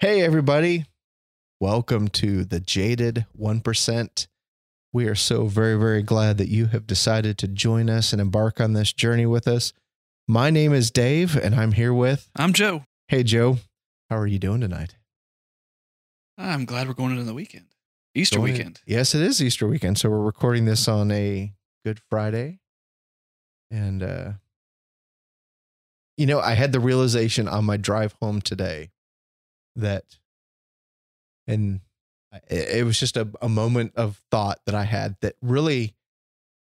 Hey, everybody. Welcome to the Jaded 1%. We are so very, very glad that you have decided to join us and embark on this journey with us. My name is Dave, and I'm here with. I'm Joe. Hey, Joe. How are you doing tonight? I'm glad we're going into the weekend. Easter Going in- weekend. Yes, it is Easter weekend. So we're recording this on a Good Friday. And, uh, you know, I had the realization on my drive home today that, and it was just a, a moment of thought that I had that really,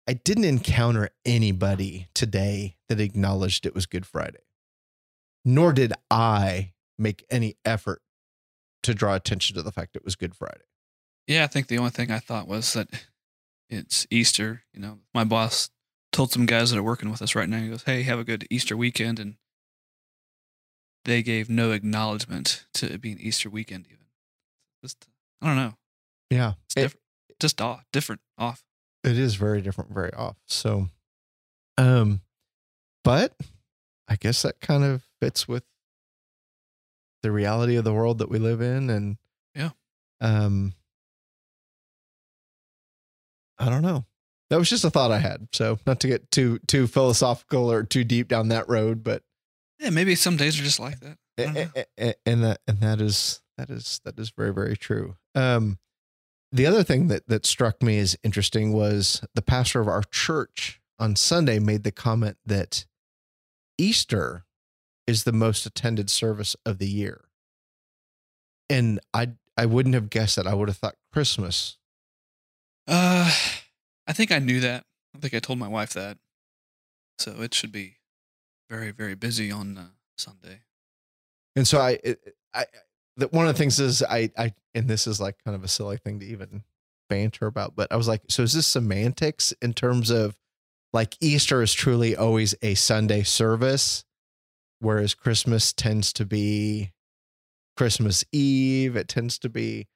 I didn't encounter anybody today that acknowledged it was Good Friday, nor did I make any effort to draw attention to the fact it was Good Friday. Yeah, I think the only thing I thought was that it's Easter. You know, my boss told some guys that are working with us right now, he goes, Hey, have a good Easter weekend. And they gave no acknowledgement to it being Easter weekend, even. Just, I don't know. Yeah. It's It- different. Just off, different, off. it is very different, very off. So, um, but I guess that kind of fits with the reality of the world that we live in, and Yeah. um, I don't know. That was just a thought I had. So, not to get too too philosophical or too deep down that road, but Yeah, maybe some days are just like that. And that and that is that is that is very very true. Um, the other thing that that struck me as interesting was the pastor of our church on Sunday made the comment that Easter is the most attended service of the year, and I I wouldn't have guessed that. I would have thought Christmas. Uh, I think I knew that. I think I told my wife that. So it should be very, very busy on uh, Sunday. And so I, it- I, that one of the things is I, I, and this is like kind of a silly thing to even banter about, but I was like, so is this semantics in terms of like Easter is truly always a Sunday service, whereas Christmas tends to be Christmas Eve. It tends to be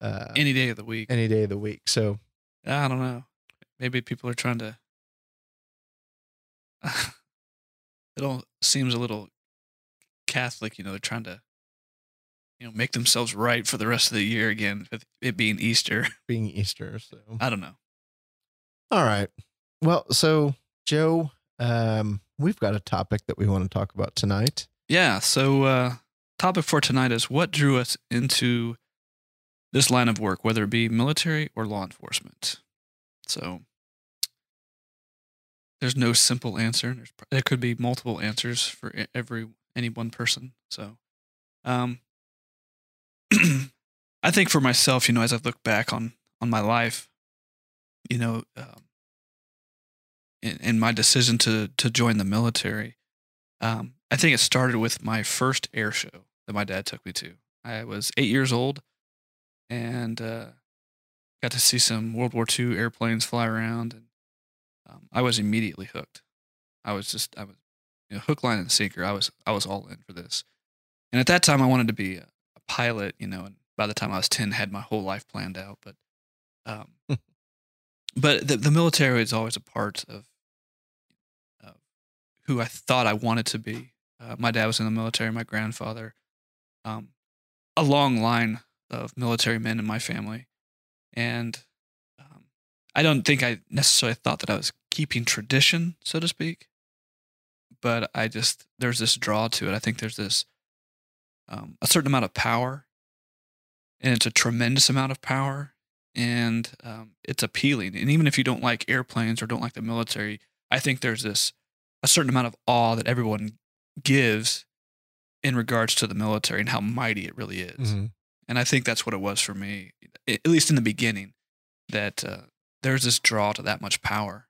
uh, Any day of the week. any day of the week. So I don't know. Maybe people are trying to. it all seems a little Catholic, you know. They're trying to, you know, make themselves right for the rest of the year again, with it being Easter. being Easter. So I don't know. all right. Well, so Joe, um, we've got a topic that we want to talk about tonight. Yeah. So, uh, topic for tonight is what drew us into this line of work, whether it be military or law enforcement. So, there's no simple answer. There's, there could be multiple answers for every any one person. So, um, I think for myself, you know, as I look back on on my life, you know, um, in, in my decision to to join the military, um, I think it started with my first air show that my dad took me to. I was eight years old and uh, got to see some World War II airplanes fly around, and I was immediately hooked. I was just, I was, you know, hook, line, and sinker. I was, I was all in for this. And at that time, I wanted to be a, a pilot, you know. And by the time I was ten, had my whole life planned out. But, um, but the, the military is always a part of of who I thought I wanted to be. Uh, my dad was in the military. My grandfather, um, a long line of military men in my family, and um, I don't think I necessarily thought that I was keeping tradition, so to speak. But I just there's this draw to it. I think there's this um, a certain amount of power, and it's a tremendous amount of power, and um, it's appealing. And even if you don't like airplanes or don't like the military, I think there's this a certain amount of awe that everyone gives in regards to the military and how mighty it really is. And I think that's what it was for me, at least in the beginning, that uh, there's this draw to that much power.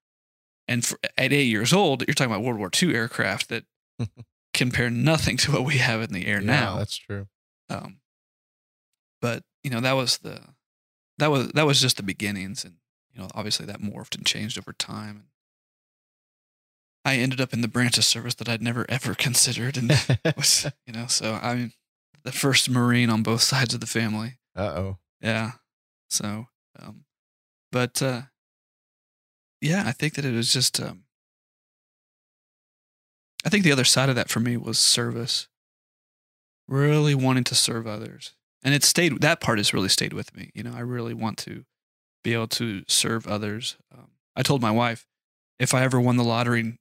And for, at eight years old, you're talking about World War II aircraft that compare nothing to what we have in the air Yeah, now. that's true. Um, but you know that was the that was that was just the beginnings, and you know obviously that morphed and changed over time. And I ended up in the branch of service that I'd never ever considered, and was you know so I'm the first Marine on both sides of the family. Uh oh. Yeah. So, um, but uh, yeah, I think that it was just. Um, I think the other side of that for me was service. really wanting to serve others. And it stayed, that part has really stayed with me. You know, I really want to be able to serve others. Um, I told my wife if I ever won the lottery,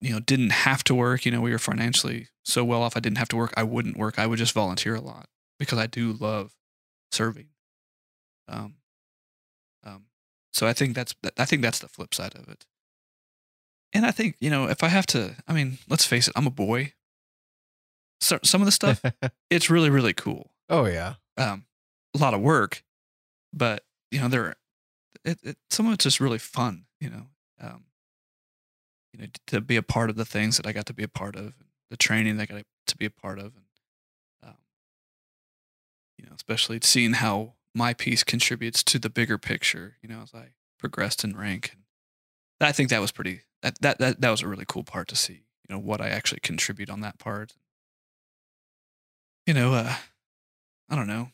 you know, didn't have to work, you know, we were financially so well off, I didn't have to work, I wouldn't work. I would just volunteer a lot because I do love serving. Um, so I think that's, I think that's the flip side of it. And I think, you know, if I have to, I mean, let's face it, I'm a boy. So some of the stuff, it's really, really cool. oh yeah. Um, a lot of work, but you know, there, it, it, some of it's just really fun, you know. Um, you know, to be a part of the things that I got to be a part of, the training that I got to be a part of, and um, you know, especially seeing how my piece contributes to the bigger picture. You know, as I progressed in rank, and I think that was pretty. That that that that was a really cool part to see. You know, what I actually contribute on that part. You know, uh, I don't know.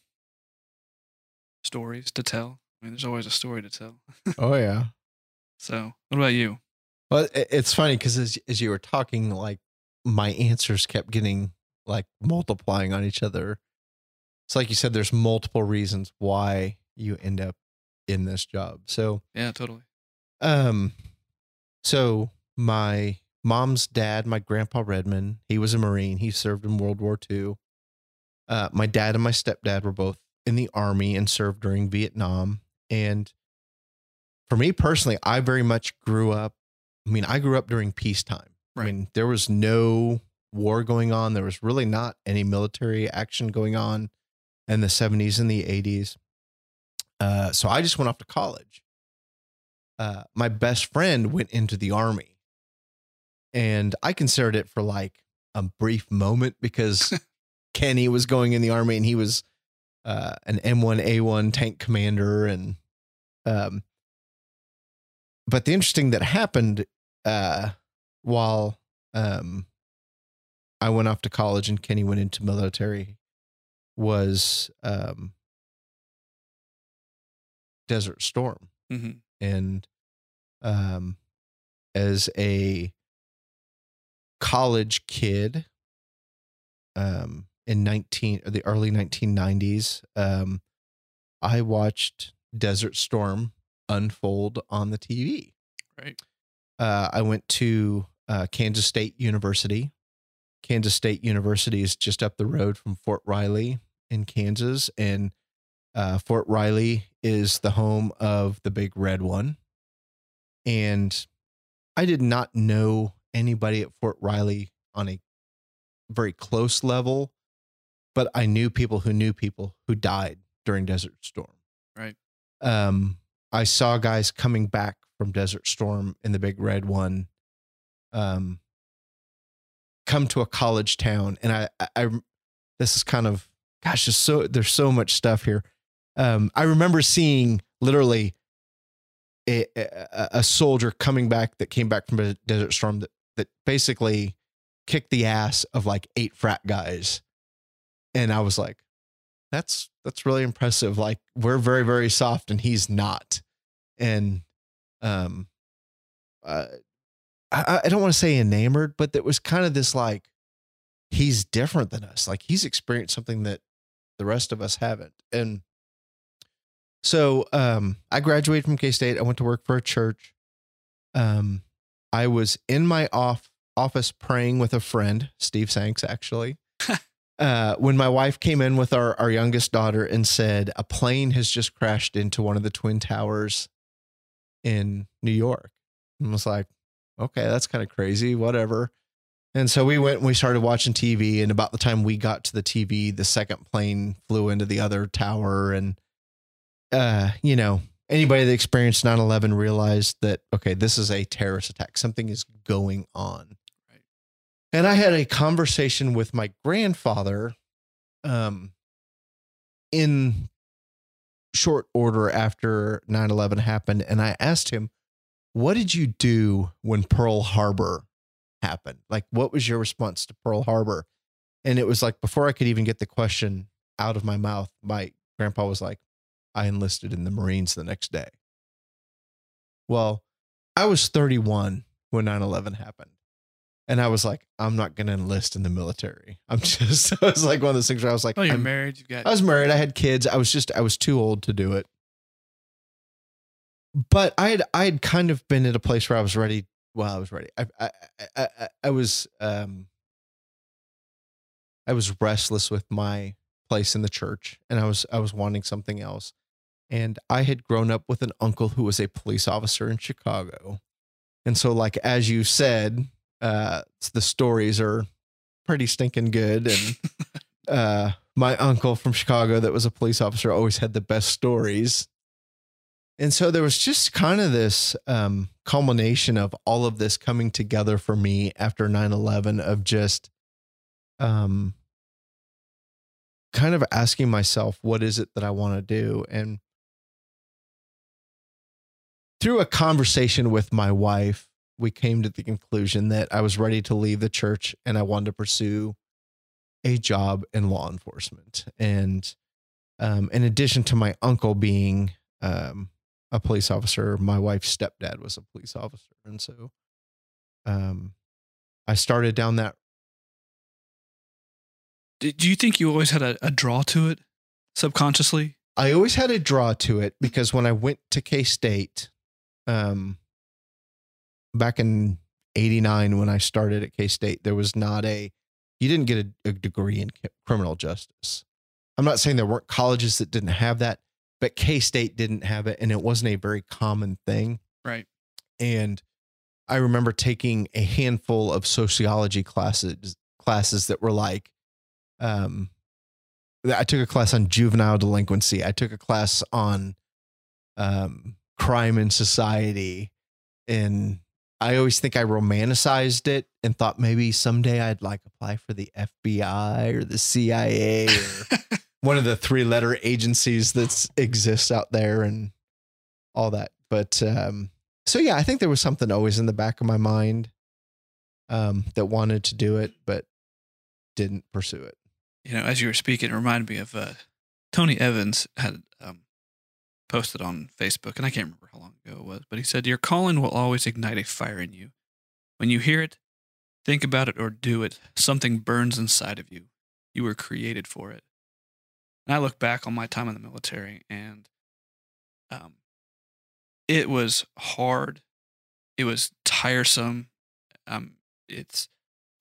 Stories to tell. I mean, there's always a story to tell. Oh yeah. So, what about you? Well, it's funny because as as you were talking, like my answers kept getting like multiplying on each other. It's like you said, there's multiple reasons why you end up in this job. So, Yeah, totally. um, so my mom's dad, my grandpa Redmond, he was a Marine. He served in World War II. Uh, my dad and my stepdad were both in the army and served during Vietnam. And for me personally, I very much grew up. I mean, I grew up during peacetime. I mean, there was no war going on. There was really not any military action going on in the 70s and the 80s. Uh, so I just went off to college. Uh, my best friend went into the army. And I considered it for like a brief moment because Kenny was going in the army and he was uh, an M1A1 tank commander. And, um, but the interesting that happened uh, while um, I went off to college and Kenny went into military was um, Desert Storm. Hmm and um as a college kid um in 19 or the early 1990s um i watched desert storm unfold on the tv Right. uh, i went to uh, kansas state university. Kansas state university is just up the road from fort riley in kansas and uh, Fort Riley is the home of the big red one. And I did not know anybody at Fort Riley on a very close level, but I knew people who knew people who died during Desert Storm. Right. Um, I saw guys coming back from Desert Storm in the big red one um, come to a college town. And I, I, I this is kind of, gosh, there's so, there's so much stuff here um, I remember seeing literally a, a, a soldier coming back that came back from a desert storm that, that basically kicked the ass of like eight frat guys. And I was like, that's, that's really impressive. Like we're very, very soft and he's not. And, um, uh, I, I don't want to say enamored, but there was kind of this like, he's different than us. Like he's experienced something that the rest of us haven't. And, so um, I graduated from K State. I went to work for a church. Um, I was in my off office praying with a friend, Steve Sanks, actually. uh, when my wife came in with our, our youngest daughter and said, A plane has just crashed into one of the Twin Towers in New York. And I was like, Okay, that's kind of crazy, whatever. And so we went and we started watching TV. And about the time we got to the TV, the second plane flew into the other tower. And uh, you know, anybody that experienced 9-11 realized that, okay, this is a terrorist attack. Something is going on. Right. And I had a conversation with my grandfather um, in short order after 9-11 happened. And I asked him, what did you do when Pearl Harbor happened? Like, what was your response to Pearl Harbor? And it was like, before I could even get the question out of my mouth, my grandpa was like, I enlisted in the Marines the next day. Well, I was 31 when 9 11 happened. And I was like, I'm not going to enlist in the military. I'm just, I was like one of those things where I was like, Oh, you're I'm- married. You've got. I was married. I had kids. I was just, I was too old to do it. But I had, I had kind of been at a place where I was ready. Well, I was ready. I, I, I, I, I was, um, I was restless with my place in the church, and I was, I was wanting something else. And I had grown up with an uncle who was a police officer in Chicago, and so, like as you said, uh, the stories are pretty stinking good, and uh, my uncle from Chicago that was a police officer always had the best stories. And so there was just kind of this um, culmination of all of this coming together for me after 9 11 of just um, kind of asking myself, what is it that I want to do? And through a conversation with my wife, we came to the conclusion that I was ready to leave the church and I wanted to pursue a job in law enforcement. And um, in addition to my uncle being um, a police officer, my wife's stepdad was a police officer. And so um, I started down that. Do you think you always had a, a draw to it subconsciously? I always had a draw to it because when I went to K State, um, back in '89 when I started at K State, there was not a you didn't get a, a degree in criminal justice. I'm not saying there weren't colleges that didn't have that, but K State didn't have it, and it wasn't a very common thing. Right. And I remember taking a handful of sociology classes classes that were like, um, I took a class on juvenile delinquency. I took a class on um, crime in society, and I always think I romanticized it and thought maybe someday I'd like apply for the FBI or the CIA or one of the three letter agencies that exists out there and all that. But um, so yeah, I think there was something always in the back of my mind um, that wanted to do it, but didn't pursue it. you know, as you were speaking, it reminded me of uh, Tony Evans had um, posted on Facebook, and I can't remember how long ago it was, but he said, Your calling will always ignite a fire in you. When you hear it, think about it, or do it. Something burns inside of you. You were created for it. And I look back on my time in the military, and um, it was hard. It was tiresome. Um, it's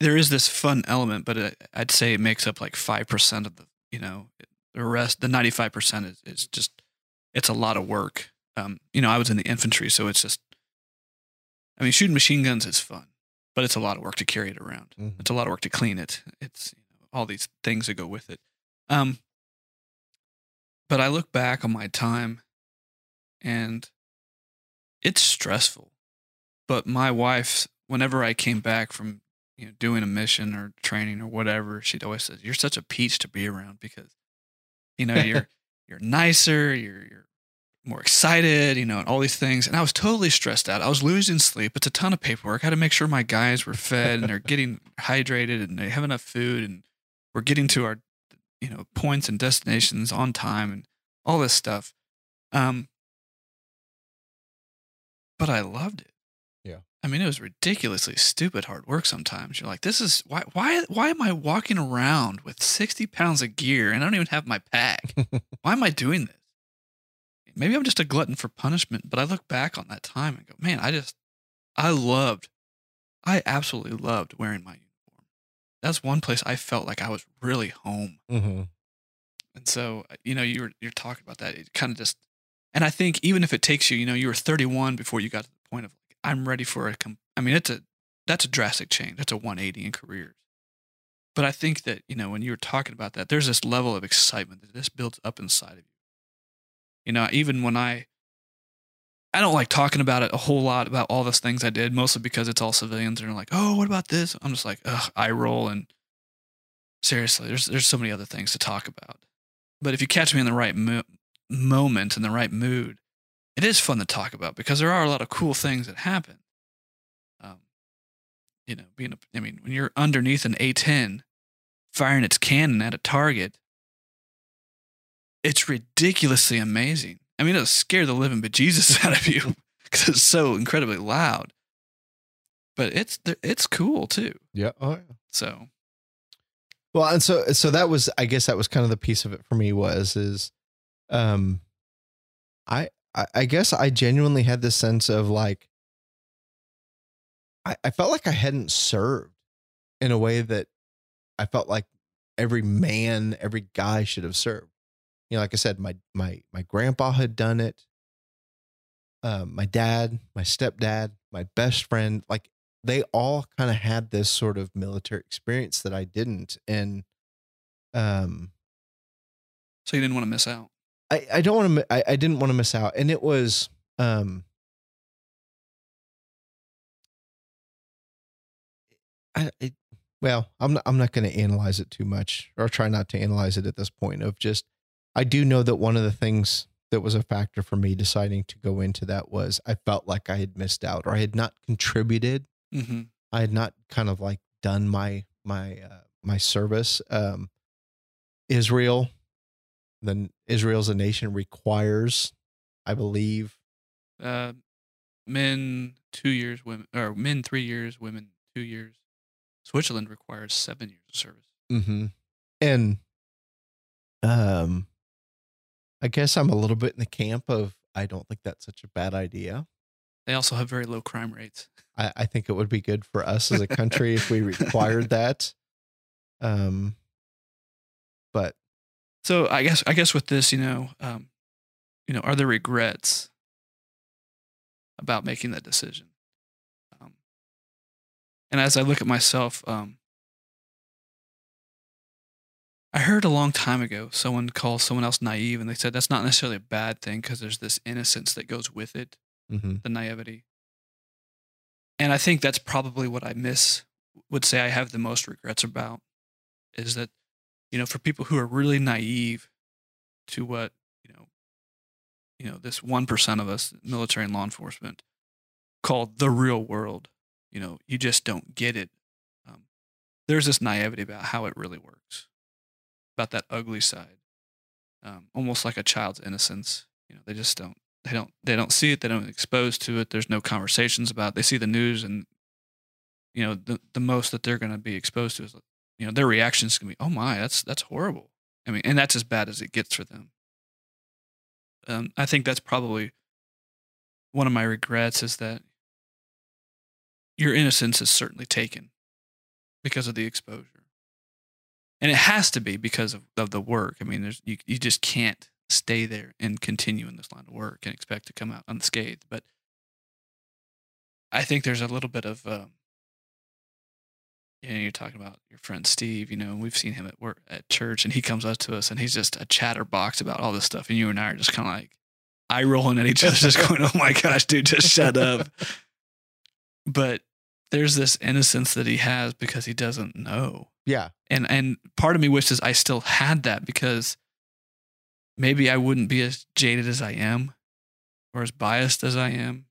there is this fun element, but it, I'd say it makes up like five percent of the you know the rest. The ninety five percent is is just it's a lot of work. Um, you know, I was in the infantry, so it's just I mean, shooting machine guns is fun, but it's a lot of work to carry it around. Mhm. It's a lot of work to clean it. It's you know, all these things that go with it. Um, but I look back on my time, and it's stressful. But my wife, whenever I came back from you know doing a mission or training or whatever, she'd always say, "You're such a peach to be around because you know you're you're nicer, you're you're more excited, you know, and all these things." And I was totally stressed out. I was losing sleep. It's a ton of paperwork. I had to make sure my guys were fed and they're getting hydrated and they have enough food and we're getting to our you know points and destinations on time and all this stuff. Um, but I loved it. Yeah. I mean, it was ridiculously stupid hard work sometimes. You're like, this is why why why am I walking around with 60 pounds of gear and I don't even have my pack? why am I doing this? Maybe I'm just a glutton for punishment, but I look back on that time and go, man, I just I loved I absolutely loved wearing my uniform. That's one place I felt like I was really home. mm-hmm. And so, uh, you know, you're you're talking about that. It kind of just, and I think even if it takes you, you know, you were 31 before you got to the point of like, I'm ready for a. Com- I mean, it's a that's a drastic change. That's a 180 in careers. But I think that you know when you were talking about that, there's this level of excitement that this builds up inside of you. You know, even when I, I don't like talking about it a whole lot about all those things I did, mostly because it's all civilians and they're like, oh, what about this? I'm just like, ugh, I roll and seriously, there's there's so many other things to talk about. But if you catch me in the right mo- moment, in the right mood, it is fun to talk about because there are a lot of cool things that happen. Um, you know, being a, I mean, when you're underneath an A10, firing its cannon at a target, it's ridiculously amazing. I mean, it'll scare the living bejesus out of you because it's so incredibly loud. but it's it's cool too. Yeah. Oh, yeah. So Well, and so so that was I guess that was kind of the piece of it for me was is um I I, I guess I genuinely had this sense of like I, I felt like I hadn't served in a way that I felt like every man, every guy should have served. You know, like I said, my my my grandpa had done it. Um, my dad, my stepdad, my best friend, like they all kind of had this sort of military experience that I didn't. And um so you didn't want to miss out. I, I don't want to I, I didn't want to miss out. And it was um I, it, well, I'm not, I'm not going to analyze it too much or try not to analyze it at this point of just I do know that one of the things that was a factor for me deciding to go into that was I felt like I had missed out or I had not contributed Mm-hmm. I had not kind of like done my my uh, my service. Um, Israel, then Israel's a nation requires, I believe, Uh, men two years, women or men three years, women two years. Switzerland requires seven years of service. mm-hmm. and um, I guess I'm a little bit in the camp of I don't think that's such a bad idea. They also have very low crime rates. I, I think it would be good for us as a country if we required that. Um, but So I guess I guess with this, you know, um, you know, are there regrets about making that decision? Um, and as I look at myself, um, I heard a long time ago someone call someone else naive, and they said that's not necessarily a bad thing because there's this innocence that goes with it, mhm. the naivety. And I think that's probably what I miss. Would say I have the most regrets about is that you know for people who are really naive to what you know you know this 1% of us military and law enforcement called the real world you know you just don't get it um, there's this naivety about how it really works about that ugly side um, almost like a child's innocence you know they just don't they don't they don't see it they don't expose to it there's no conversations about it. they see the news and you know the, the most that they're going to be exposed to is you know their reactions to be oh my that's that's horrible i mean and that's as bad as it gets for them um, i think that's probably one of my regrets is that your innocence is certainly taken because of the exposure and it has to be because of, of the work i mean there's you, you just can't stay there and continue in this line of work and expect to come out unscathed but i think there's a little bit of um, you know, you're talking about your friend Steve, you know, we've seen him at work at church and he comes up to us and he's just a chatterbox about all this stuff. And you and I are just kind of like eye rolling at each other, just going, Oh my gosh, dude, just shut up. But there's this innocence that he has because he doesn't know. Yeah, And and part of me wishes I still had that because maybe I wouldn't be as jaded as I am, or as biased as I am,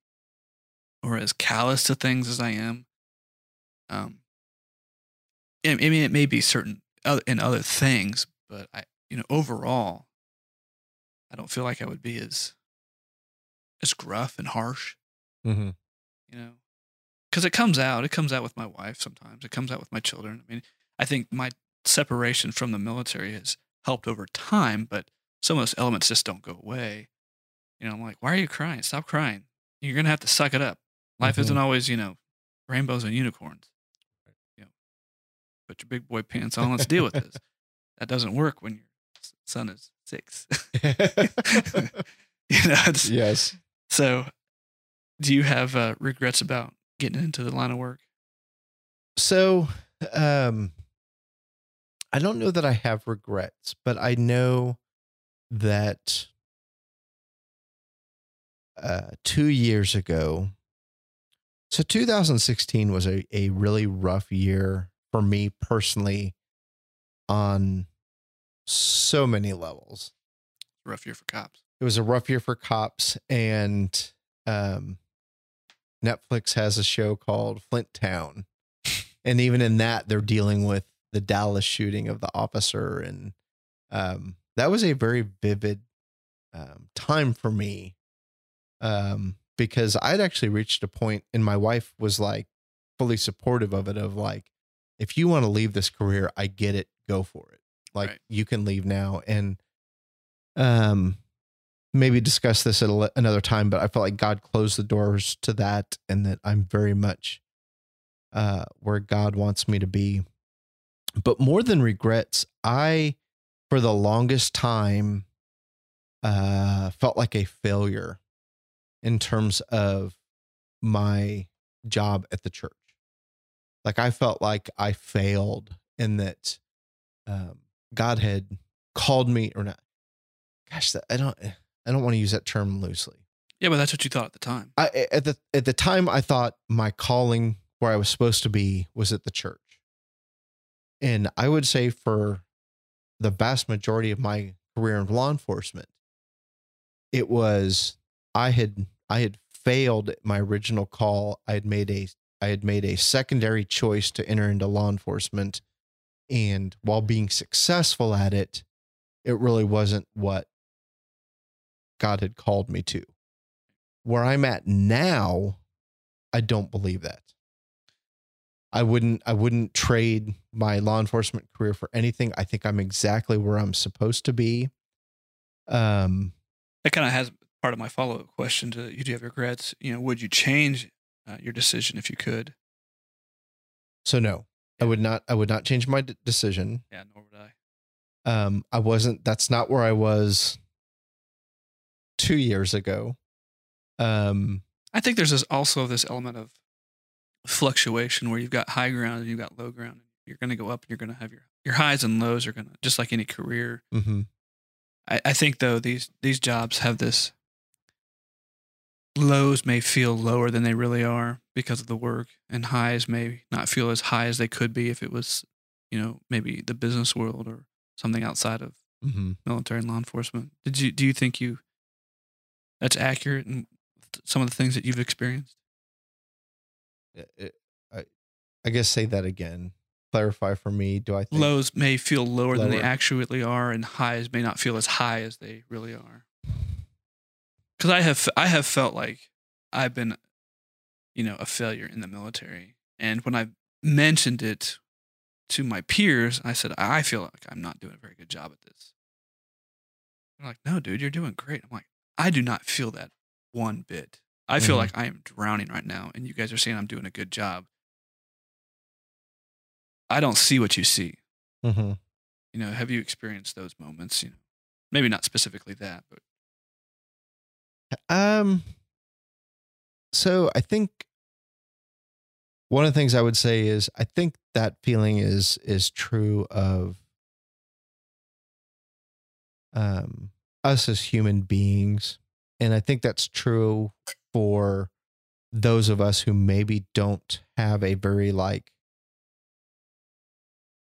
or as callous to things as I am. Um, I mean, it may be certain in other things, but I, you know, overall, I don't feel like I would be as as gruff and harsh, mm-hmm. you know, because it comes out. It comes out with my wife sometimes. It comes out with my children. I mean, I think my separation from the military has helped over time, but some of those elements just don't go away. You know, I'm like, why are you crying? Stop crying. You're gonna have to suck it up. Life Mhm. isn't always, you know, rainbows and unicorns. You know, put your big boy pants on. Let's deal with this. That doesn't work when your son is six. you know, it's, yes. so do you have uh, regrets about getting into the line of work? So, um, I don't know that I have regrets, but I know that uh, two years ago, so 2016 was a, a really rough year for me personally on so many levels. Rough year for cops. it was a rough year for cops and um netflix has a show called flint town and even in that they're dealing with the dallas shooting of the officer and um that was a very vivid um, time for me um because i'd actually reached a point and my wife was like fully supportive of it. Of like, if you want to leave this career, I get it. Go for it. Like Right. you can leave now, and um, maybe discuss this at a, another time. But I felt like God closed the doors to that, and that I'm very much uh where God wants me to be. But more than regrets, I for the longest time uh felt like a failure in terms of my job at the church. Like I felt like I failed in that um, God had called me or not. Gosh, that, I don't I don't want to use that term loosely. Yeah, but that's what you thought at the time. I at the at the time I thought my calling where I was supposed to be was at the church. And I would say for the vast majority of my career in law enforcement, it was I had I had failed my original call. I had made a I had made a secondary choice to enter into law enforcement. And while being successful at it, it really wasn't what God had called me to where I'm at now, I don't believe that. I wouldn't I wouldn't trade my law enforcement career for anything. I think I'm exactly where I'm supposed to be. Um That kind of has part of my follow up question to you. Do you have regrets? You know, would you change uh, your decision if you could? so no. I would not I would not change my d- decision. Yeah, nor would I. Um I wasn't that's not where I was 2 years ago. Um I think there's this also this element of fluctuation where you've got high ground and you've got low ground. You're going to go up and you're going to have your your highs and lows are going to just like any career. mhm. I, I think though these these jobs have this lows may feel lower than they really are because of the work, and highs may not feel as high as they could be if it was, you know, maybe the business world or something outside of Mhm. military and law enforcement. Did you do you think you that's accurate in some of the things that you've experienced? It- it- I I guess say that again. Clarify for me. Do I think Lows may feel lower, than they actually are, and highs may not feel as high as they really are. Because I have I have felt like I've been, you know, a failure in the military, and when I mentioned it to my peers, I said I feel like I'm not doing a very good job at this. They're like, "No, dude, you're doing great." I'm like, I do not feel that one bit. I feel Mhm. like I am drowning right now, and you guys are saying I'm doing a good job. I don't see what you see. Mhm. You know, have you experienced those moments? You know, maybe not specifically that, but Um so I think one of the things I would say is I think that feeling is is true of um us as human beings and I think that's true for those of us who maybe don't have a very like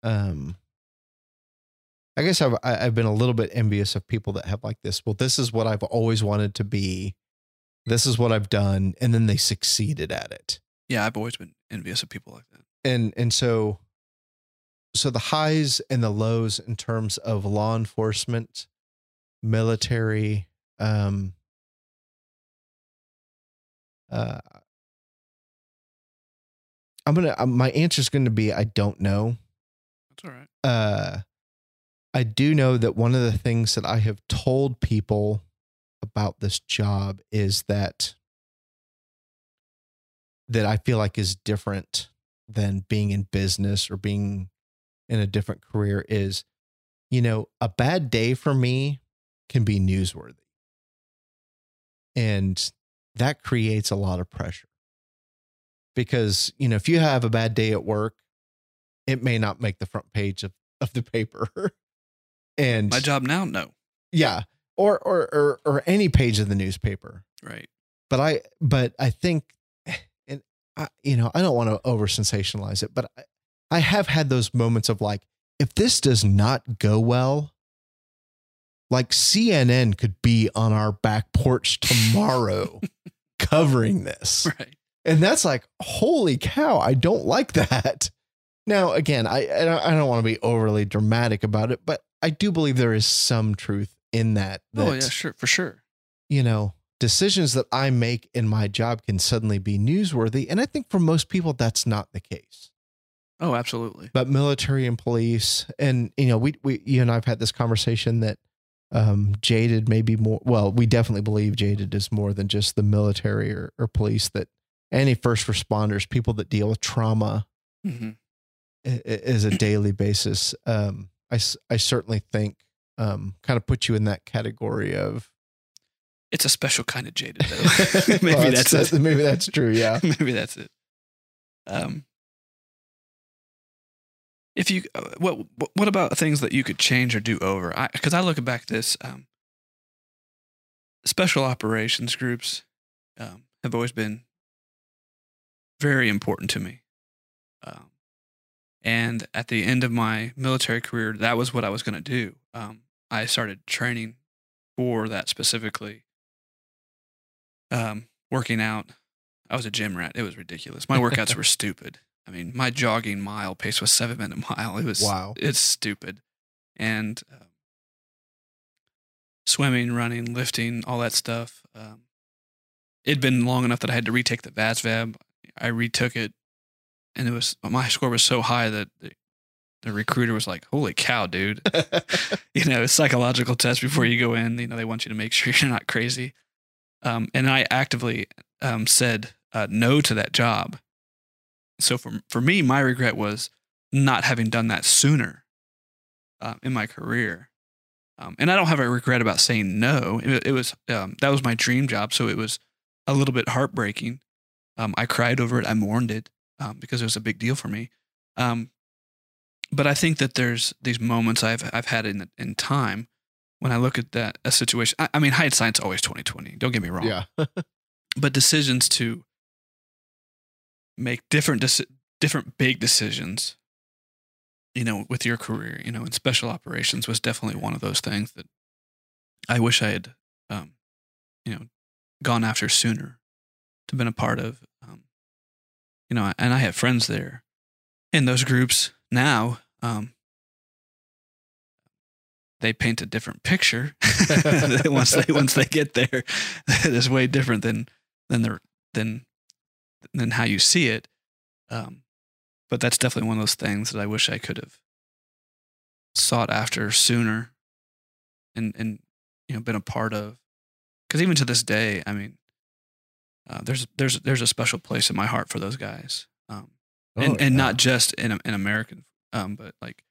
um I guess I've I've been a little bit envious of people that have like this. Well, this is what I've always wanted to be. This is what I've done, and then they succeeded at it. yeah, I've always been envious of people like that. And and so so the highs and the lows in terms of law enforcement, military, um uh I'm gonna uh, my answer is going to be I don't know. That's all right. uh, I do know that one of the things that I have told people about this job is that that I feel like is different than being in business or being in a different career is, you know, a bad day for me can be newsworthy. And that creates a lot of pressure. Because, you know, if you have a bad day at work, it may not make the front page of, of the paper. and My job now, no. yeah, or, or or or any page of the newspaper. Right. But I but I think and I, you know, I don't want to over sensationalize it, but I, I have had those moments of like if this does not go well, like CNN could be on our back porch tomorrow covering this. Right. And that's like, holy cow, I don't like that. Now, again, I I don't, want to be overly dramatic about it, but I do believe there is some truth in that. that oh yeah, sure, for sure. you know, decisions that I make in my job can suddenly be newsworthy. And I think for most people, that's not the case. Oh, absolutely. But military and police, and you know, we we you and I've had this conversation that um, jaded maybe more. Well, we definitely believe jaded is more than just the military or, or police. That any first responders, people that deal with trauma, hmm i- is a daily basis. Um, I I certainly think um, kind of put you in that category of It's a special kind of jaded, though. maybe Well, that's that's it. maybe that's true. Yeah. maybe that's it. Um, if you, uh, what what about things that you could change or do over? I because I look back at this, um, special operations groups um, have always been very important to me. Um, and at the end of my military career, that was what I was going to do. Um, I started training for that specifically. Um, working out. I was a gym rat. It was ridiculous. My workouts were stupid. I mean, my jogging mile pace was seven minute mile. It was Wow. It's stupid, and um, swimming, running, lifting, all that stuff. Um, it'd been long enough that I had to retake the ASVAB. I retook it, and it was my score was so high that the, the recruiter was like, "Holy cow, dude!" you know, psychological test before you go in. You know, they want you to make sure you're not crazy. Um, and I actively um, said uh, no to that job. So for for me, my regret was not having done that sooner uh, in my career. Um, and I don't have a regret about saying no. It, it was um, that was my dream job, so it was a little bit heartbreaking. Um, I cried over it. I mourned it um, because it was a big deal for me. Um, but I think that there's these moments I've I've had in in time when I look at that a situation. I, I mean, hindsight's always twenty twenty. Don't get me wrong. yeah. But decisions to make different different big decisions, you know, with your career, you know, in special operations was definitely one of those things that I wish I had, um, you know, gone after sooner to been a part of. Um, you know, and I have friends there in those groups now. Um, they paint a different picture once they once they get there. It is way different than than the than than how you see it. Um, but that's definitely one of those things that I wish I could have sought after sooner, and and you know been a part of. Because even to this day, I mean, uh, there's there's there's a special place in my heart for those guys, um, and Oh, and yeah. not just in in American, um, but like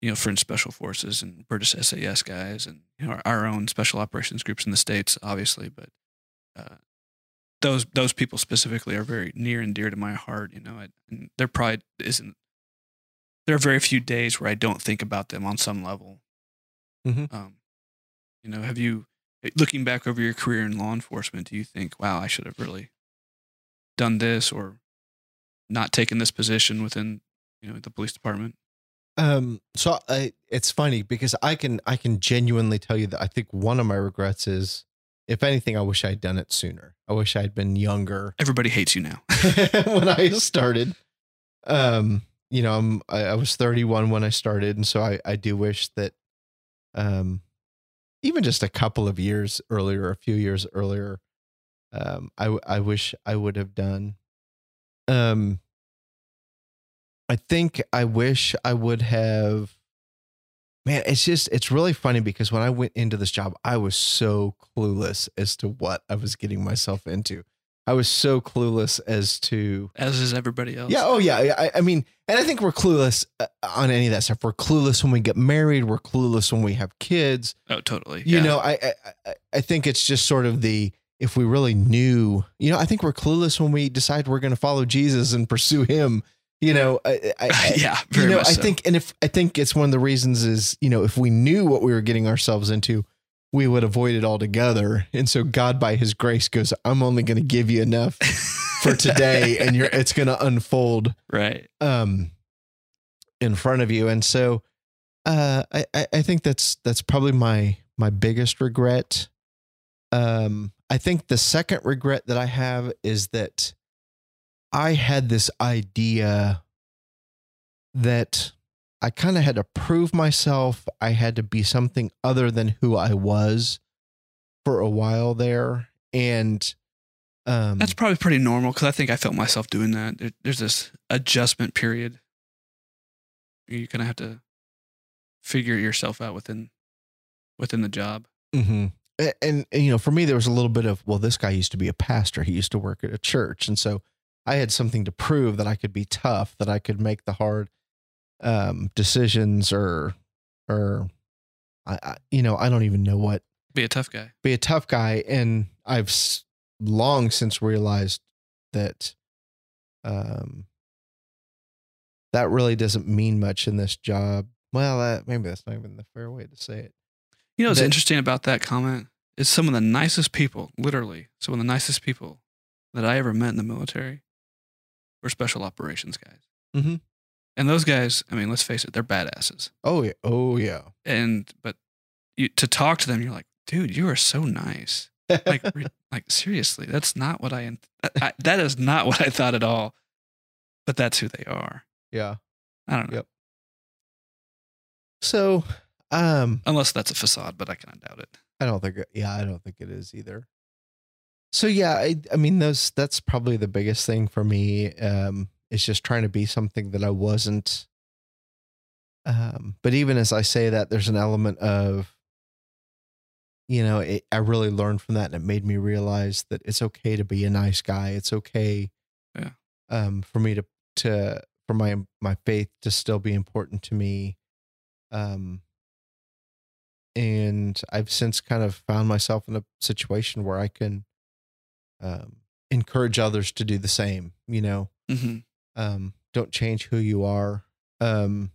you know French Special Forces and British SAS guys, and you know our, our own special operations groups in the states, obviously, but uh, those those people specifically are very near and dear to my heart. You know, I, and there probably isn't. There are very few days where I don't think about them on some level. Mhm. Um, you know, have you looking back over your career in law enforcement? Do you think, wow, I should have really done this or not taken this position within you know the police department? Um, so I, it's funny because I can I can genuinely tell you that I think one of my regrets is, if anything, I wish I'd done it sooner. I wish I'd been younger Everybody hates you now. when I started. Um, you know, I'm, I, I was 31 when I started, and so I I do wish that, um, even just a couple of years earlier, a few years earlier, um, I I wish I would have done. Um, I think I wish I would have. Man, it's just it's really funny because when I went into this job, I was so clueless as to what I was getting myself into. I was so clueless as to as is everybody else. yeah, oh yeah. I, I mean, and I think we're clueless uh, on any of that stuff. We're clueless when we get married. We're clueless when we have kids. Oh, totally. You yeah. know, I, I I- I think it's just sort of the if we really knew. You know, I think we're clueless when we decide we're going to follow Jesus and pursue Him. You know, I, I, yeah, you know, much I so. think, and if I think it's one of the reasons is, you know, if we knew what we were getting ourselves into, we would avoid it altogether. And so God, by His grace, goes, "I'm only going to give you enough for today, and you're it's going to unfold right. um in front of you." And so, uh, I I I think that's that's probably my my biggest regret. Um, I think the second regret that I have is that I had this idea that I kind of had to prove myself. I had to be something other than who I was for a while there. and um, That's probably pretty normal because I think I felt myself doing that. There, there's this adjustment period. You're gonna have to figure yourself out within within the job. hmm And, and, and, you know, for me, there was a little bit of, well, this guy used to be a pastor. He used to work at a church. And so I had something to prove that I could be tough, that I could make the hard um, decisions or, or, I, I, you know, I don't even know what, Be a tough guy. be a tough guy. And I've s- long since realized that, um, that really doesn't mean much in this job. Well, uh, maybe that's not even the fair way to say it. You know what's That- interesting about that comment is some of the nicest people, literally, some of the nicest people that I ever met in the military were special operations guys. Mhm. And those guys, I mean, let's face it, they're badasses. Oh yeah. Oh yeah. And but you, to talk to them, you're like, dude, you are so nice. Like, re- like seriously, that's not what I, I. That is not what I thought at all. But that's who they are. yeah. I don't know, Yep. So, um, unless that's a facade, but I kind of doubt it. I don't think. Yeah, I don't think it is either. So yeah, I, I mean, those that's probably the biggest thing for me. Um, is just trying to be something that I wasn't. Um, but even as I say that, there's an element of, you know, it, I really learned from that, and it made me realize that it's okay to be a nice guy. It's okay, Yeah. um, for me to to for my my faith to still be important to me. Um, and I've since kind of found myself in a situation where I can um, encourage others to do the same. You know, hmm um, don't change who you are. Um,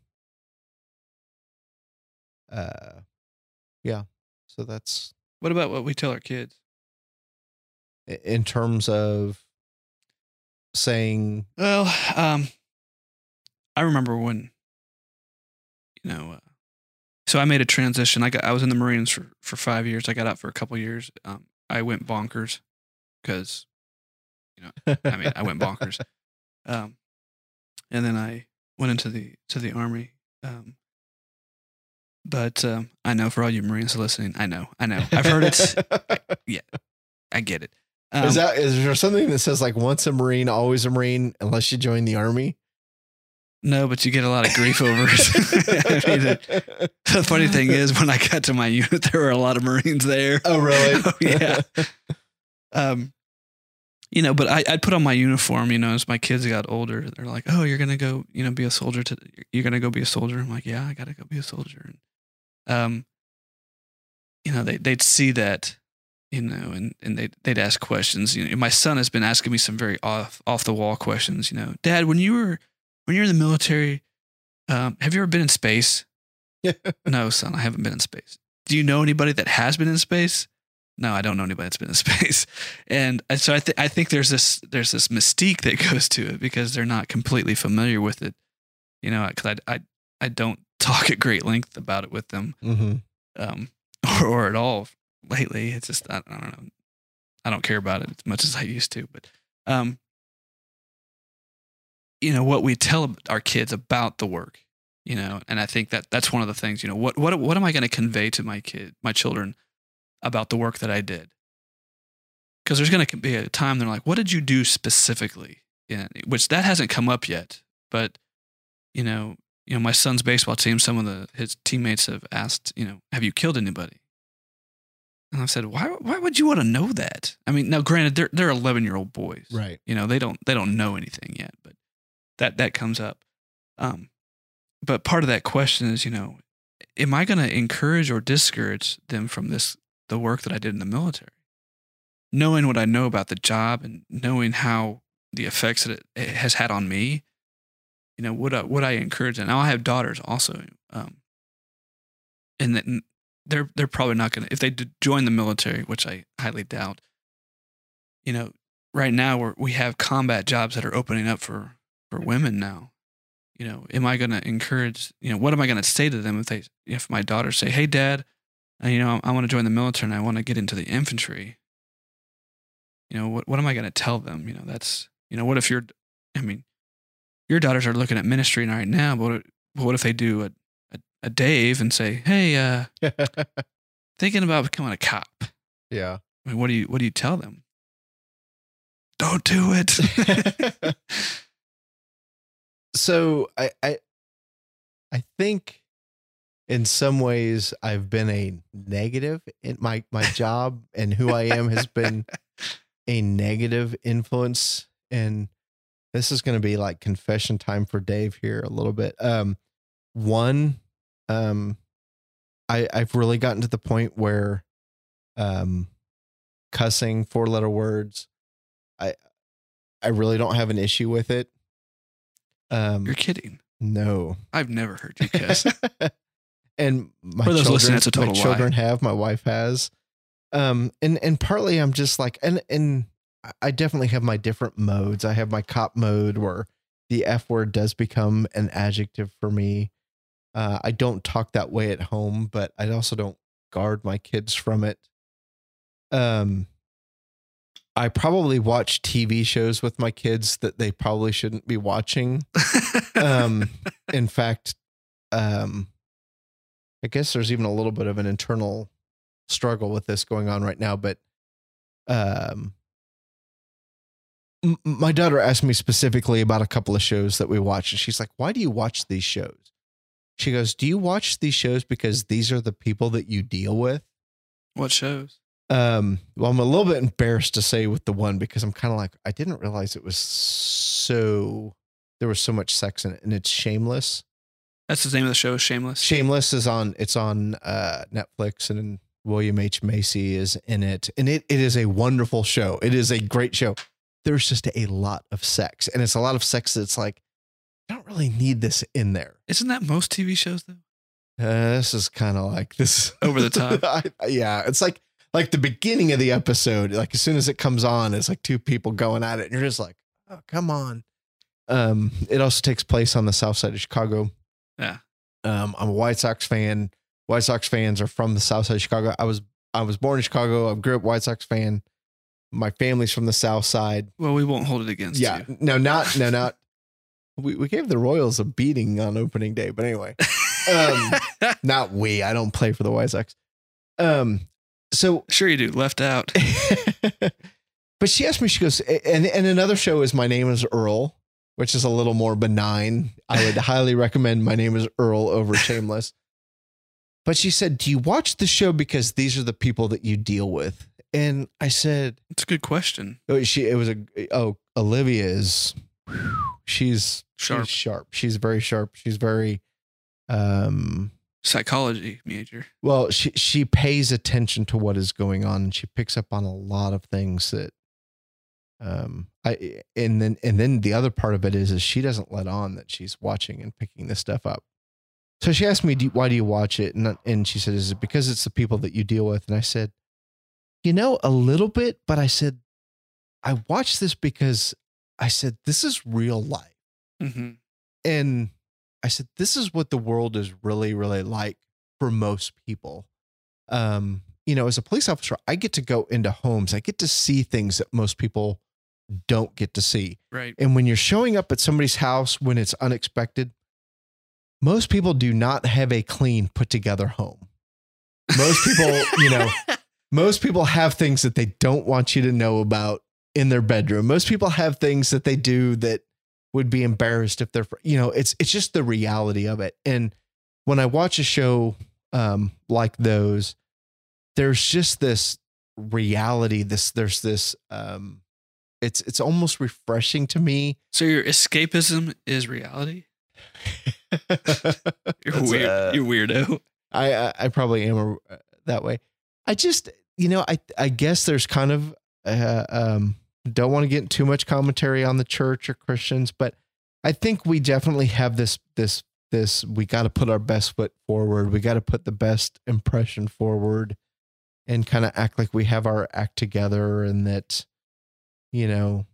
uh, yeah. So that's What about what we tell our kids? in terms of saying, Well, um, I remember when, you know, uh, so I made a transition. I got I was in the Marines for for five years. I got out for a couple years. Um, I went bonkers because, you know I mean, I went bonkers. Um, and then I went into the to the army. Um, but um, I know for all you Marines listening, I know, I know, I've heard it. Yeah, I get it. Um, is that is there something that says like once a Marine, always a Marine, unless you join the army? no, but you get a lot of grief over it. I mean, it- The funny thing is, when I got to my unit, there were a lot of Marines there. oh really? Oh, yeah. Um, you know, but I, I'd put on my uniform, you know, as my kids got older. They're like, oh, you're going to go, you know, be a soldier. To, you're going to go be a soldier. I'm like, yeah, I got to go be a soldier. And, um, you know, they, they'd see that, you know, and, and they'd, they'd ask questions. You know, my son has been asking me some very off, off the wall questions, you know, dad, when you were, when you're in the military, um, have you ever been in space? no, son, I haven't been in space. Do you know anybody that has been in space? No, I don't know anybody that's been in space. And so I, th- I think there's this there's this mystique that goes to it because they're not completely familiar with it. You know, because I, I I don't talk at great length about it with them, hmm um, or, or at all lately. It's just I, I don't know. I don't care about it as much as I used to. But um, you know what we tell our kids about the work, you know, and I think that that's one of the things. You know, what what what am I going to convey to my kid, my children, about the work that I did? Because there's going to be a time they're like, "What did you do specifically?" Yeah, which that hasn't come up yet, but you know, you know, my son's baseball team, some of the his teammates have asked, you know, have you killed anybody? And I said, why why would you want to know that? I mean, now granted, they're they're eleven year old boys, Right. You know, they don't they don't know anything yet, but that that comes up. Um, but part of that question is, you know, am I going to encourage or discourage them from this the work that I did in the military? Knowing what I know about the job and knowing how the effects that it, has had on me, you know, would I, would I encourage them? Now I have daughters also, um, and that they're they're probably not going to if they join the military, which I highly doubt. You know, right now we're, we have combat jobs that are opening up for for women now. You know, am I going to encourage? You know, what am I going to say to them if they if my daughters say, "Hey, Dad, uh, you know, I want to join the military and I want to get into the infantry." You know, what what am I going to tell them? You know, that's you know, what if you're, I mean, your daughters are looking at ministry right now, but what, what if they do a, a, a Dave and say, hey, uh, thinking about becoming a cop? yeah. I mean, what do you what do you tell them? Don't do it. so I, I I think in some ways I've been a negative in my my job and who I am has been a negative influence and this is going to be like confession time for Dave here a little bit. Um one um I I've really gotten to the point where um cussing four letter words I I really don't have an issue with it. Um You're kidding. no. I've never heard you kiss. and my For those children, listening, that's a my total lie. children have, my wife has. Um, and and partly I'm just like, and and I definitely have my different modes. I have my cop mode where the F word does become an adjective for me. Uh, I don't talk that way at home, but I also don't guard my kids from it. Um, I probably watch TV shows with my kids that they probably shouldn't be watching um in fact um i guess there's even a little bit of an internal struggle with this going on right now but um m- my daughter asked me specifically about a couple of shows that we watch and she's like why do you watch these shows she goes do you watch these shows because these are the people that you deal with what shows? um, well, I'm a little bit embarrassed to say with the one because I'm kind of like I didn't realize it was so there was so much sex in it, and it's Shameless. That's the name of the show. Shameless. Shameless is on it's on uh, Netflix, and William H Macy is in it, and it it is a wonderful show. It is a great show. There's just a lot of sex, and it's a lot of sex that's like I don't really need this in there. Isn't that most TV shows though? Uh, this is kind of like this Over the top. I- yeah, it's like like the beginning of the episode. Like as soon as it comes on, it's like two people going at it, and you're just like, oh come on. Um, it also takes place on the south side of Chicago. Yeah. Um, I'm a White Sox fan. White Sox fans are from the south side of Chicago. I was I was born in Chicago. I grew up White Sox fan. My family's from the south side. Well, we won't hold it against Yeah, you. no, not no, not. We we gave the Royals a beating on opening day, but anyway um, not we. I don't play for the White Sox. Um, so, sure you do. Left out. but she asked me. She goes, and and another show is My Name Is Earl, which is a little more benign. I would highly recommend My Name Is Earl over Shameless. But she said, "Do you watch the show because these are the people that you deal with?" And I said, It's a good question. "Oh, she." It was a oh, Olivia is. She's Sharp. She's sharp. She's very sharp. She's very. Um, Psychology major. well, she she pays attention to what is going on, and she picks up on a lot of things that. Um, I and then and then the other part of it is is she doesn't let on that she's watching and picking this stuff up. So she asked me, do, "Why do you watch it?" And and she said, "Is it because it's the people that you deal with?" And I said, "You know, a little bit," but I said, "I watch this because I said this is real life." hmm and I said, "This is what the world is really, really like for most people." Um, you know, as a police officer, I get to go into homes. I get to see things that most people don't get to see. Right. And when you're showing up at somebody's house when it's unexpected, most people do not have a clean, put together home. Most people, you know, most people have things that they don't want you to know about in their bedroom. Most people have things that they do that would be embarrassed if they're, you know, it's it's just the reality of it. And when I watch a show um, like those, there's just this reality. This there's this. Um, it's it's almost refreshing to me. So your escapism is reality. You're weird. uh, You're weirdo. I I, I probably am a, that way. I just you know I I guess there's kind of uh, um don't want to get too much commentary on the church or Christians, but I think we definitely have this this this we got to put our best foot forward. We got to put the best impression forward and kind of act like we have our act together and that you know?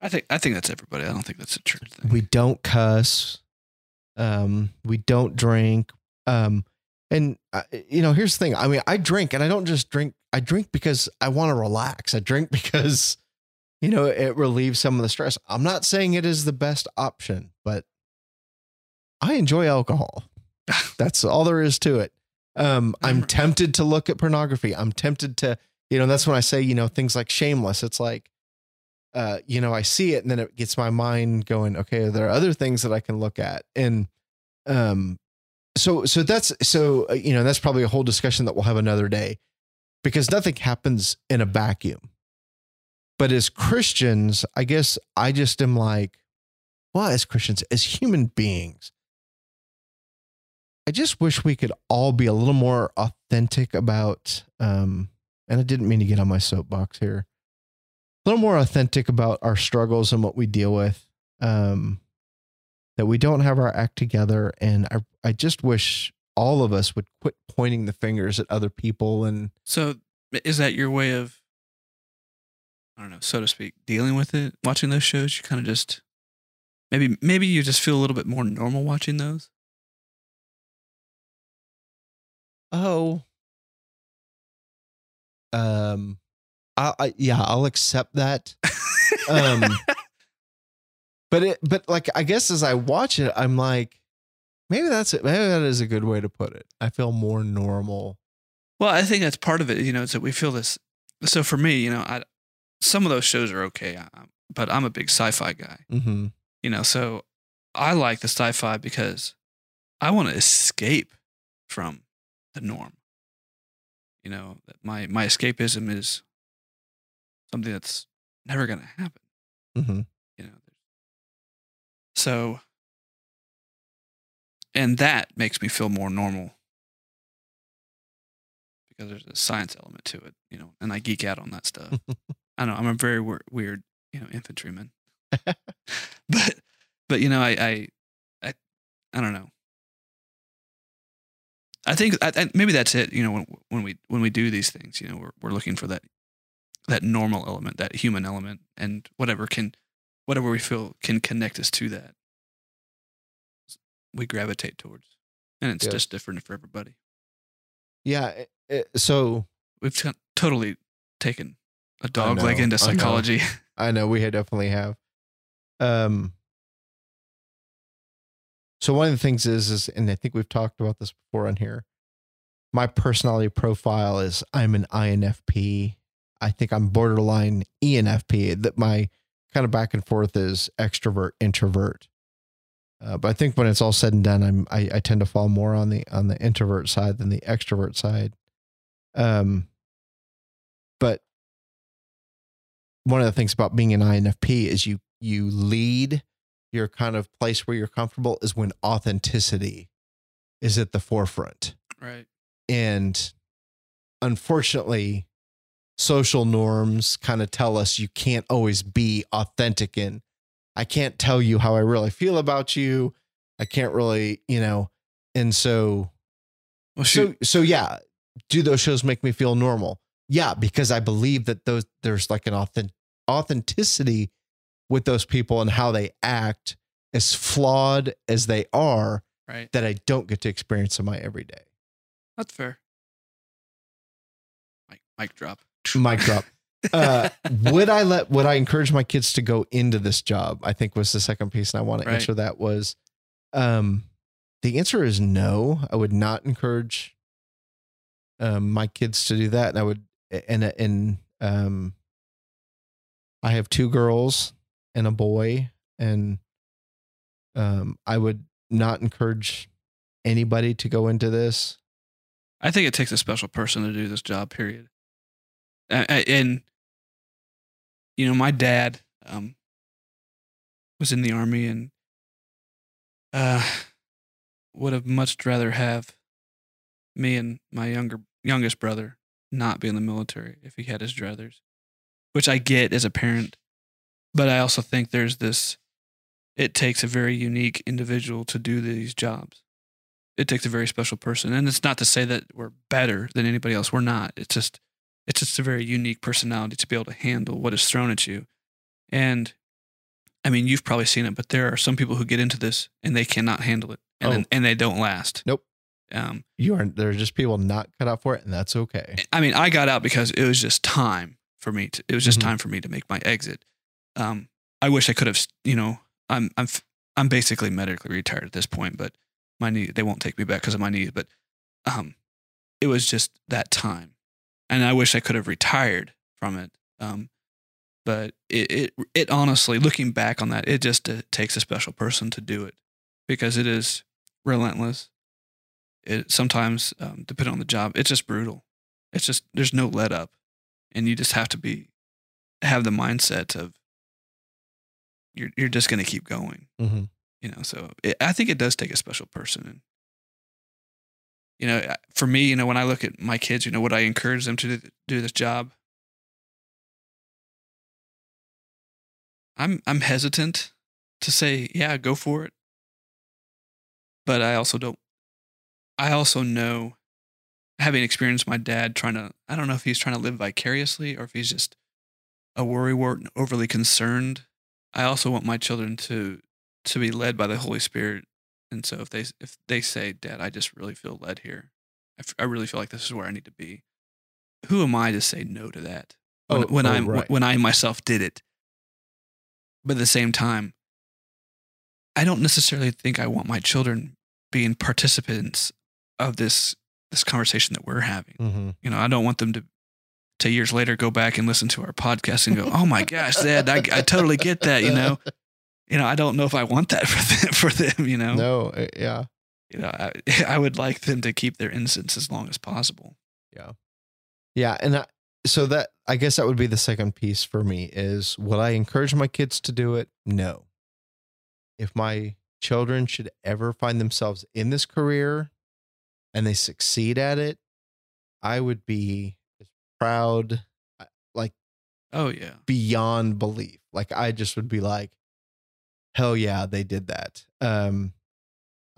I think I think that's everybody. I don't think that's a church thing. we don't cuss um we don't drink um and uh, you know here's the thing. I mean i drink and i don't just drink i drink because i want to relax. I drink because you know it relieves some of the stress. I'm not saying it is the best option but i enjoy alcohol. That's all there is to it. Um i'm tempted to look at pornography. I'm tempted to You know, that's when I say, you know, things like shameless. It's like, uh, you know, I see it and then it gets my mind going, okay, there are other things that I can look at. And um so so that's so uh, you know, that's probably a whole discussion that we'll have another day because nothing happens in a vacuum. But as Christians, I guess I just am like, well, as Christians, as human beings, I just wish we could all be a little more authentic about um and I didn't mean to get on my soapbox here. A little more authentic about our struggles and what we deal with. Um that we don't have our act together and I I just wish all of us would quit pointing the fingers at other people and So is that your way of I don't know, so to speak, dealing with it? Watching those shows, you kind of just maybe maybe you just feel a little bit more normal watching those. oh um I, I yeah, I'll accept that. Um, but it but like I guess as I watch it, I'm like, maybe that's it. Maybe that is a good way to put it. I feel more normal. Well, I think that's part of it. You know, is that we feel this. So for me, you know, I some of those shows are okay, but I'm a big sci-fi guy. Mm-hmm. You know, so I like the sci-fi because I want to escape from the norm. You know, my my escapism is something that's never going to happen. Mm-hmm. You know, so and that makes me feel more normal because there's a science element to it. You know, and I geek out on that stuff. I don't know. I'm a very weir- weird, you know, infantryman. but but you know, I I I, I don't know. I think I, I, maybe that's it. You know, when when we when we do these things, you know, we're we're looking for that that normal element, that human element, and whatever can whatever we feel can connect us to that, we gravitate towards, and it's Yes. just different for everybody. Yeah. it- it- so We've t- totally taken a dog leg know, into I know. psychology. I know we definitely have. Um. So one of the things is, is, and I think we've talked about this before on here. My personality profile is I'm an INFP. I think I'm borderline ENFP. That my kind of back and forth is extrovert introvert. Uh, but I think when it's all said and done, I'm I, I tend to fall more on the on the introvert side than the extrovert side. Um, but one of the things about being an INFP is you you lead your kind of place where you're comfortable is when authenticity is at the forefront. right. And unfortunately, social norms kind of tell us you can't always be authentic in. I can't tell you how I really feel about you. I can't really, you know. And so Well, so so yeah, do those shows make me feel normal? Yeah, because I believe that those there's like an authentic authenticity with those people and how they act, as flawed as they are, right. that I don't get to experience in my everyday. That's fair. Mic, mic drop. Mic drop. Uh, would I let would I encourage my kids to go into this job? I think was the second piece, and I want to Right. answer that was um the answer is no. I would not encourage um my kids to do that. And I would and and um I have two girls and a boy, and um I would not encourage anybody to go into this. I think it takes a special person to do this job. Period. A- And you know, my dad um, was in the army and uh, would have much rather have me and my younger youngest brother not be in the military if he had his druthers, which I get as a parent, but I also think there's this. It takes a very unique individual to do these jobs it takes a very special person and it's not to say that we're better than anybody else we're not it's just it's just a very unique personality to be able to handle what is thrown at you and i mean you've probably seen it but there are some people who get into this and they cannot handle it and Oh. then, and they don't last Nope. um You are there are just people not cut out for it, and that's okay. i mean i got out because it was just time for me to it was just Mhm. time for me to make my exit um i wish i could have you know i'm i'm I'm basically medically retired at this point but my knee they won't take me back because of my knees but um it was just that time and I wish I could have retired from it. Um, but it, it, it honestly, looking back on that, it just uh, takes a special person to do it because it is relentless. It sometimes, um, depending on the job, it's just brutal. It's just there's no let up, and you just have to be have the mindset of you're you're just going to keep going. Mm-hmm. You know, so it, I think it does take a special person. And you know, for me, you know, when I look at my kids, you know, would I encourage them to do, this job? I'm I'm hesitant to say, yeah, go for it. But I also don't I also know having experienced my dad trying to I don't know if he's trying to live vicariously or if he's just a worrywart and overly concerned. I also want my children to to be led by the Holy Spirit. And so if they if they say, "Dad, I just really feel led here. I, f- I really feel like this is where I need to be." Who am I to say no to that? When, Oh, when oh, I right. when I myself did it. But at the same time, I don't necessarily think I want my children being participants of this this conversation that we're having. Mm-hmm. You know, I don't want them to to years later go back and listen to our podcast and go, "Oh my gosh, Dad, I, I totally get that." You know, you know, I don't know if I want that for them. For them, you know, No, uh, yeah. you know, I, I would like them to keep their innocence as long as possible. Yeah, Yeah. and I, so that I guess that would be the second piece for me is would I encourage my kids to do it? No. If my children should ever find themselves in this career and they succeed at it, I would be proud uh, like Oh yeah, beyond belief. Like I just would be like hell yeah, they did that. Um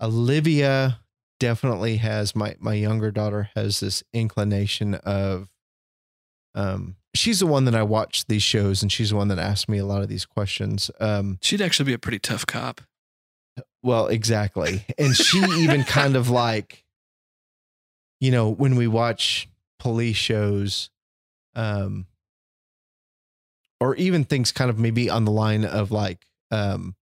Olivia definitely has my my younger daughter has this inclination of um she's the one that I watch these shows and she's the one that asks me a lot of these questions. Um she'd actually be a pretty tough cop. well, exactly. And she even kind of like you know, when we watch police shows um or even things kind of maybe on the line of like um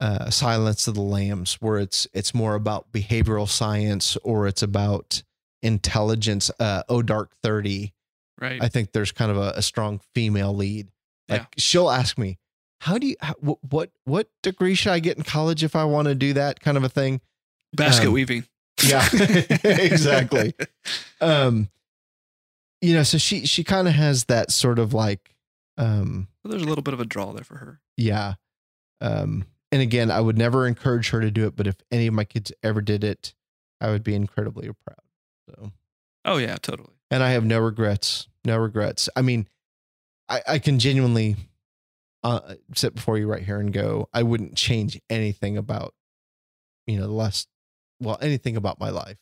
uh Silence of the Lambs where it's it's more about behavioral science or it's about intelligence uh Oh Dark 30 Right. I think there's kind of a, a strong female lead. Like Yeah. she'll ask me, "How do you how, wh- what what degree should I get in college if I want to do that kind of a thing?" Basket um, weaving. Yeah, exactly. Um, you know, so she she kind of has that sort of like, um, Well, there's a little bit of a draw there for her. yeah. Um, and again, I would never encourage her to do it, but if any of my kids ever did it, I would be incredibly proud. So. Oh yeah, totally. and I have no regrets. No regrets. I mean, I, I can genuinely uh, sit before you right here and go, I wouldn't change anything about, you know, the last, well, anything about my life.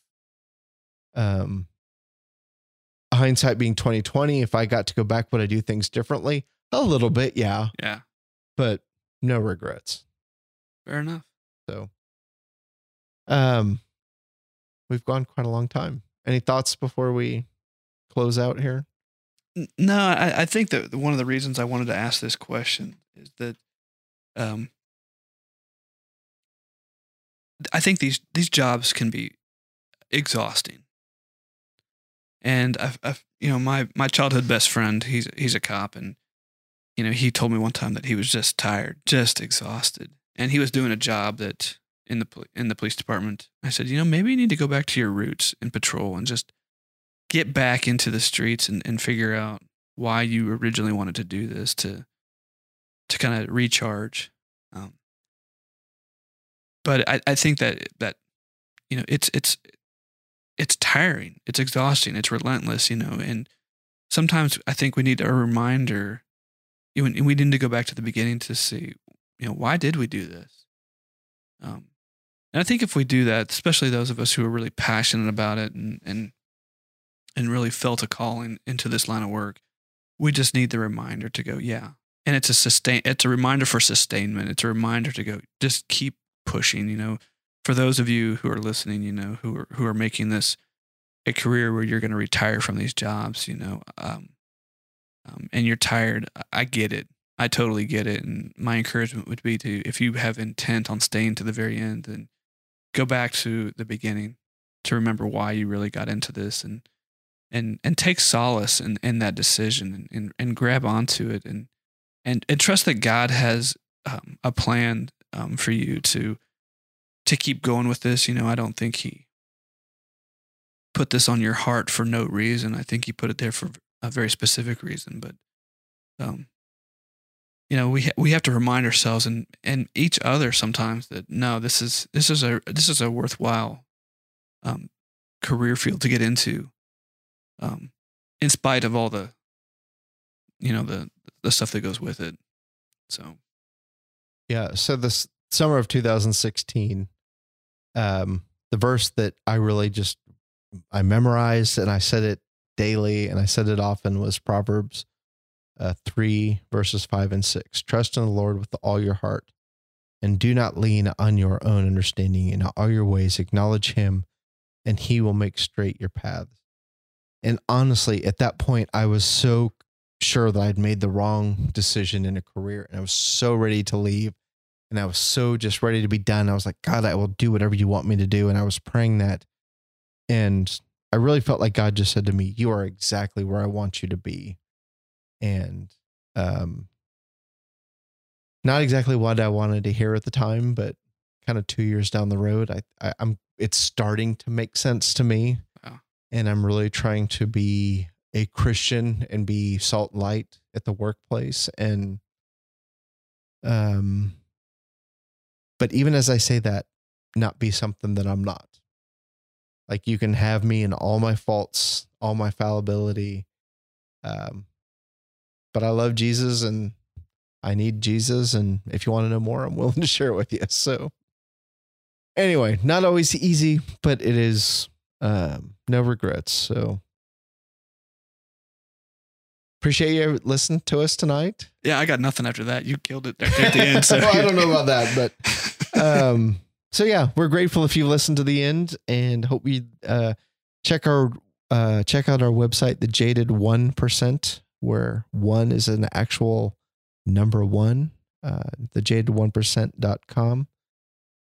Um, hindsight being twenty twenty, if I got to go back, would I do things differently? A little bit, yeah, Yeah, but no regrets. Fair enough. So, um, we've gone quite a long time. Any thoughts before we close out here? No, I, I think that one of the reasons I wanted to ask this question is that um, I think these these jobs can be exhausting. And I've, I've you know my my childhood best friend he's he's a cop and you know he told me one time that he was just tired, just exhausted, and he was doing a job that in the in the police department. I said, you know, maybe you need to go back to your roots in patrol and just get back into the streets and, and figure out why you originally wanted to do this to to kind of recharge. Um, but I, I think that that you know it's it's it's tiring, it's exhausting, it's relentless, you know, and sometimes I think we need a reminder. And we need to go back to the beginning to see, you know, why did we do this? Um, and I think if we do that, especially those of us who are really passionate about it and and and really felt a calling into this line of work, we just need the reminder to go, yeah. And it's a sustain it's a reminder for sustainment. It's a reminder to go, just keep pushing, you know. For those of you who are listening, you know, who are who are making this a career where you're going to retire from these jobs, you know, um, um, and you're tired, I- I get it. I totally get it. And my encouragement would be to, if you have intent on staying to the very end, then go back to the beginning to remember why you really got into this and and and take solace in, in that decision and, and, grab onto it and and and trust that God has um, a plan um, for you to to keep going with this. You know, I don't think He put this on your heart for no reason. I think He put it there for a very specific reason. But um, you know, we ha- we have to remind ourselves and and each other sometimes that no, this is this is a this is a worthwhile um, career field to get into um, in spite of all the you know the the stuff that goes with it so Yeah. So this summer of 2016, um, the verse that I really just I memorized and I said it daily and I said it often was Proverbs uh, three verses five and six. Trust in the Lord with all your heart, and do not lean on your own understanding. In all your ways, acknowledge Him, and He will make straight your paths. And honestly, at that point, I was so sure that I'd made the wrong decision in a career, and I was so ready to leave and I was so just ready to be done. I was like, God, I will do whatever you want me to do. And I was praying that. And I really felt like God just said to me, You are exactly where I want you to be. And um not exactly what I wanted to hear at the time, but kind of two years down the road, I, I I'm it's starting to make sense to me. Wow. And I'm really trying to be a Christian and be salt and light at the workplace. And um but even as I say that, not be something that I'm not. Like you can have me in all my faults, all my fallibility. Um, but I love Jesus and I need Jesus. And if you want to know more, I'm willing to share it with you. So, anyway, not always easy, but it is um, no regrets. So, appreciate you listening to us tonight. yeah i got nothing after that you killed it there at the end so Well, I don't know about that, but um so yeah we're grateful if you listened to the end and hope you uh check our uh check out our website the jaded one percent where one is an actual number one uh the jaded one percent.com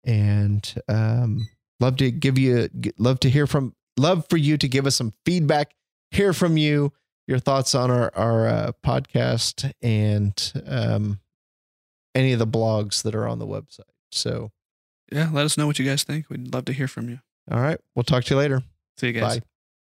and um love to give you love to hear from love for you to give us some feedback hear from you your thoughts on our our uh, podcast and um any of the blogs that are on the website. So, yeah let us know what you guys think we'd love to hear from you all right, we'll talk to you later. see you guys Bye.